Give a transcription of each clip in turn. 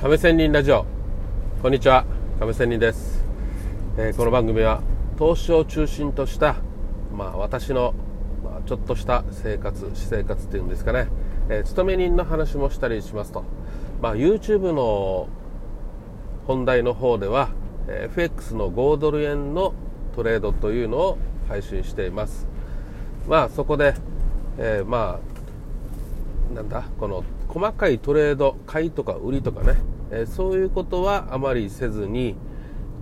亀仙人ラジオ。こんにちは。亀仙人です、えー、この番組は投資を中心とした、まあ、私の、まあ、ちょっとした生活私生活っていうんですかね、えー、勤め人の話もしたりしますと、まあ、YouTube の本題の方では FX の5ドル円のトレードというのを配信しています。まあそこで、えー、まあなんだ？この細かいトレード買いとか売りとかね、え、そういうことはあまりせずに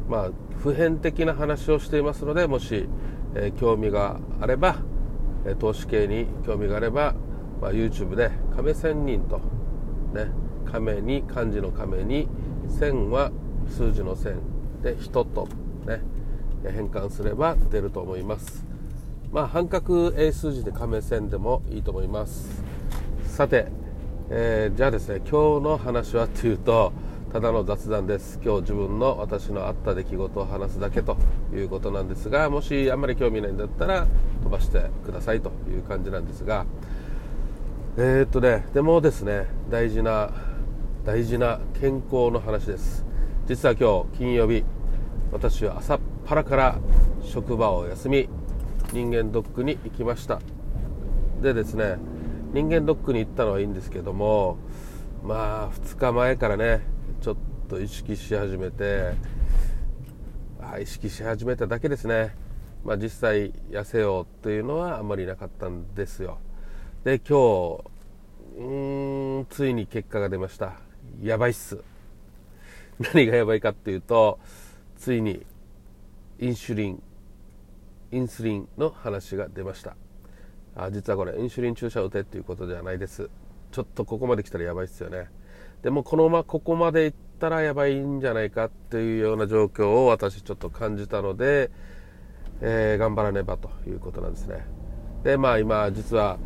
まあ普遍的な話をしていますのでもし、え、興味があれば、え投資系に興味があれば、まあ、YouTube で亀仙人とね亀に漢字の亀に線は数字の線で人とね変換すれば出ると思います。まあ半角英数字で亀線でもいいと思います。さてえー、じゃあですね今日の話はというとただの雑談です。今日自分の私のあった出来事を話すだけということなんですがもしあんまり興味ないんだったら飛ばしてくださいという感じなんですがえー、っとねでもですね大事な大事な健康の話です。実は今日金曜日私は朝っぱらから職場を休み人間ドックに行きました。でですね人間ドックに行ったのはいいんですけどもまあ2日前からねちょっと意識し始めてあ意識し始めただけですね。まあ実際痩せようというのはあんまりなかったんですよ。で今日うんついに結果が出ました。やばいっす。何がやばいかっていうとついにインシュリンインスリンの話が出ました。あ実はこれインシュリン注射を打てっていうことではないです。ちょっとここまで来たらやばいっすよね。でもこのままここまでいったらやばいんじゃないかっていうような状況を私ちょっと感じたので、えー、頑張らねばということなんですね。でまあ今実は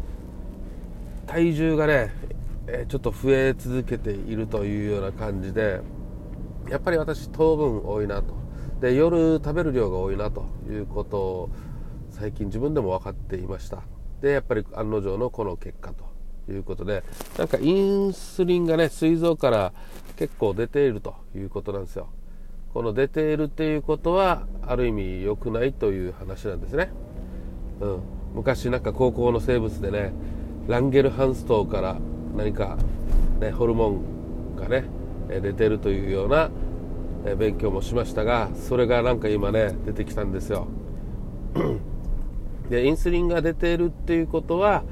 体重がね、ちょっと増え続けているというような感じでやっぱり私糖分多いなと。で夜食べる量が多いなということを最近自分でも分かっていました。でやっぱり案の定のこの結果ということでなんかインスリンがね膵臓から結構出ているということなんですよ。この出ているっていうことはある意味良くないという話なんですね、うん、昔なんか高校の生物でねランゲルハンス島から何か、ね、ホルモンがね出てるというような勉強もしましたがそれがなんか今ね出てきたんですよ。でインスリンが出ているっていうことは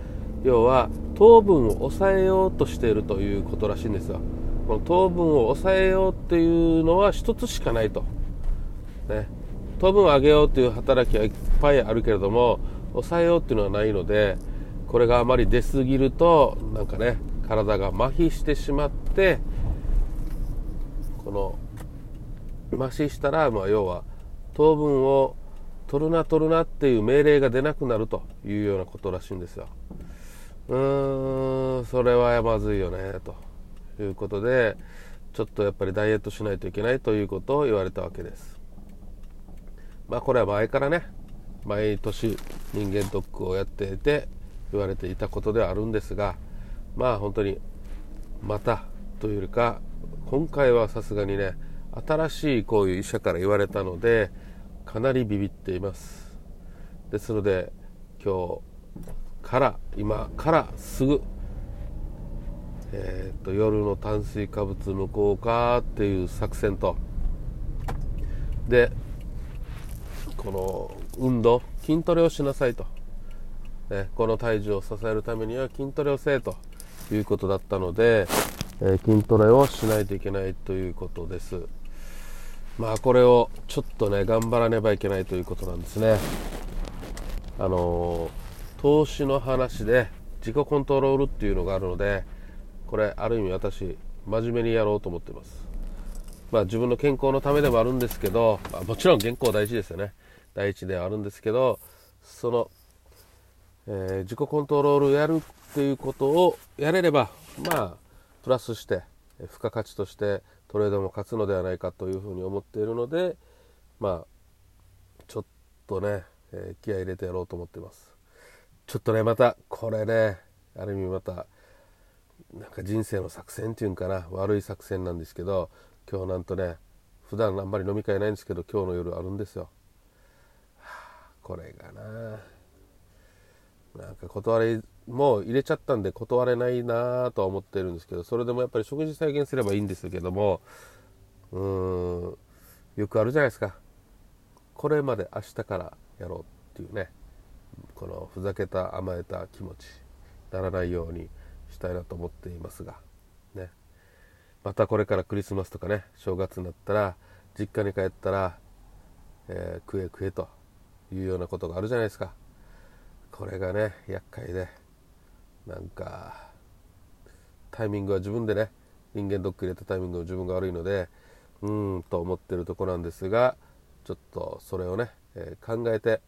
要は糖分を抑えようとしているということらしいんですよ。この糖分を抑えようっていうのは一つしかないと、ね、糖分を上げようという働きはいっぱいあるけれども抑えようっていうのはないのでこれがあまり出過ぎるとなんかね体が麻痺してしまってこの麻痺したら、まあ、要は糖分を取るな取るなっていう命令が出なくなるというようなことらしいんですよ。うーんそれはまずいよねということでちょっとやっぱりダイエットしないといけないということを言われたわけです。まあこれは前からね毎年人間ドックをやっていて言われていたことではあるんですがまあ本当にまたというよりか今回はさすがにね新しいこういう医者から言われたのでかなりビビっています。ですので今日から今からすぐえーと、夜の炭水化物無効化っていう作戦と。でこの運動筋トレをしなさいと、ね、この体重を支えるためには筋トレをせえと。いうことだったので、えー、筋トレをしないといけないということです。まあこれをちょっとね頑張らねばいけないということなんですね。あの投資の話で自己コントロールっていうのがあるのでこれある意味私真面目にやろうと思ってます。まあ自分の健康のためでもあるんですけど、まあ、もちろん健康大事ですよね。第一ではあるんですけどその、えー、自己コントロールやるっていうことをやれればまあプラスして付加価値としてトレードも勝つのではないかというふうに思っているのでまあちょっとね、えー、気合入れてやろうと思ってます。ちょっとねまたこれねある意味またなんか人生の作戦っていうんかな。悪い作戦なんですけど今日なんとね普段あんまり飲み会ないんですけど今日の夜あるんですよ、はあ、これがな。なんか断りもう入れちゃったんで断れないなとは思ってるんですけどそれでもやっぱり食事再現すればいいんですけどもうーんよくあるじゃないですか。これまで明日からやろうっていうねこのふざけた甘えた気持ちならないようにしたいなと思っていますがね。またこれからクリスマスとかね正月になったら実家に帰ったら、えー、食え食えというようなことがあるじゃないですか。これがね厄介で。なんかタイミングは自分でね人間ドック入れたタイミングは自分が悪いのでうーんと思ってるとこなんですがちょっとそれをね、えー、考えて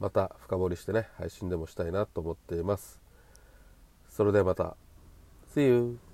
また深掘りしてね配信でもしたいなと思っています。それではまた。See you!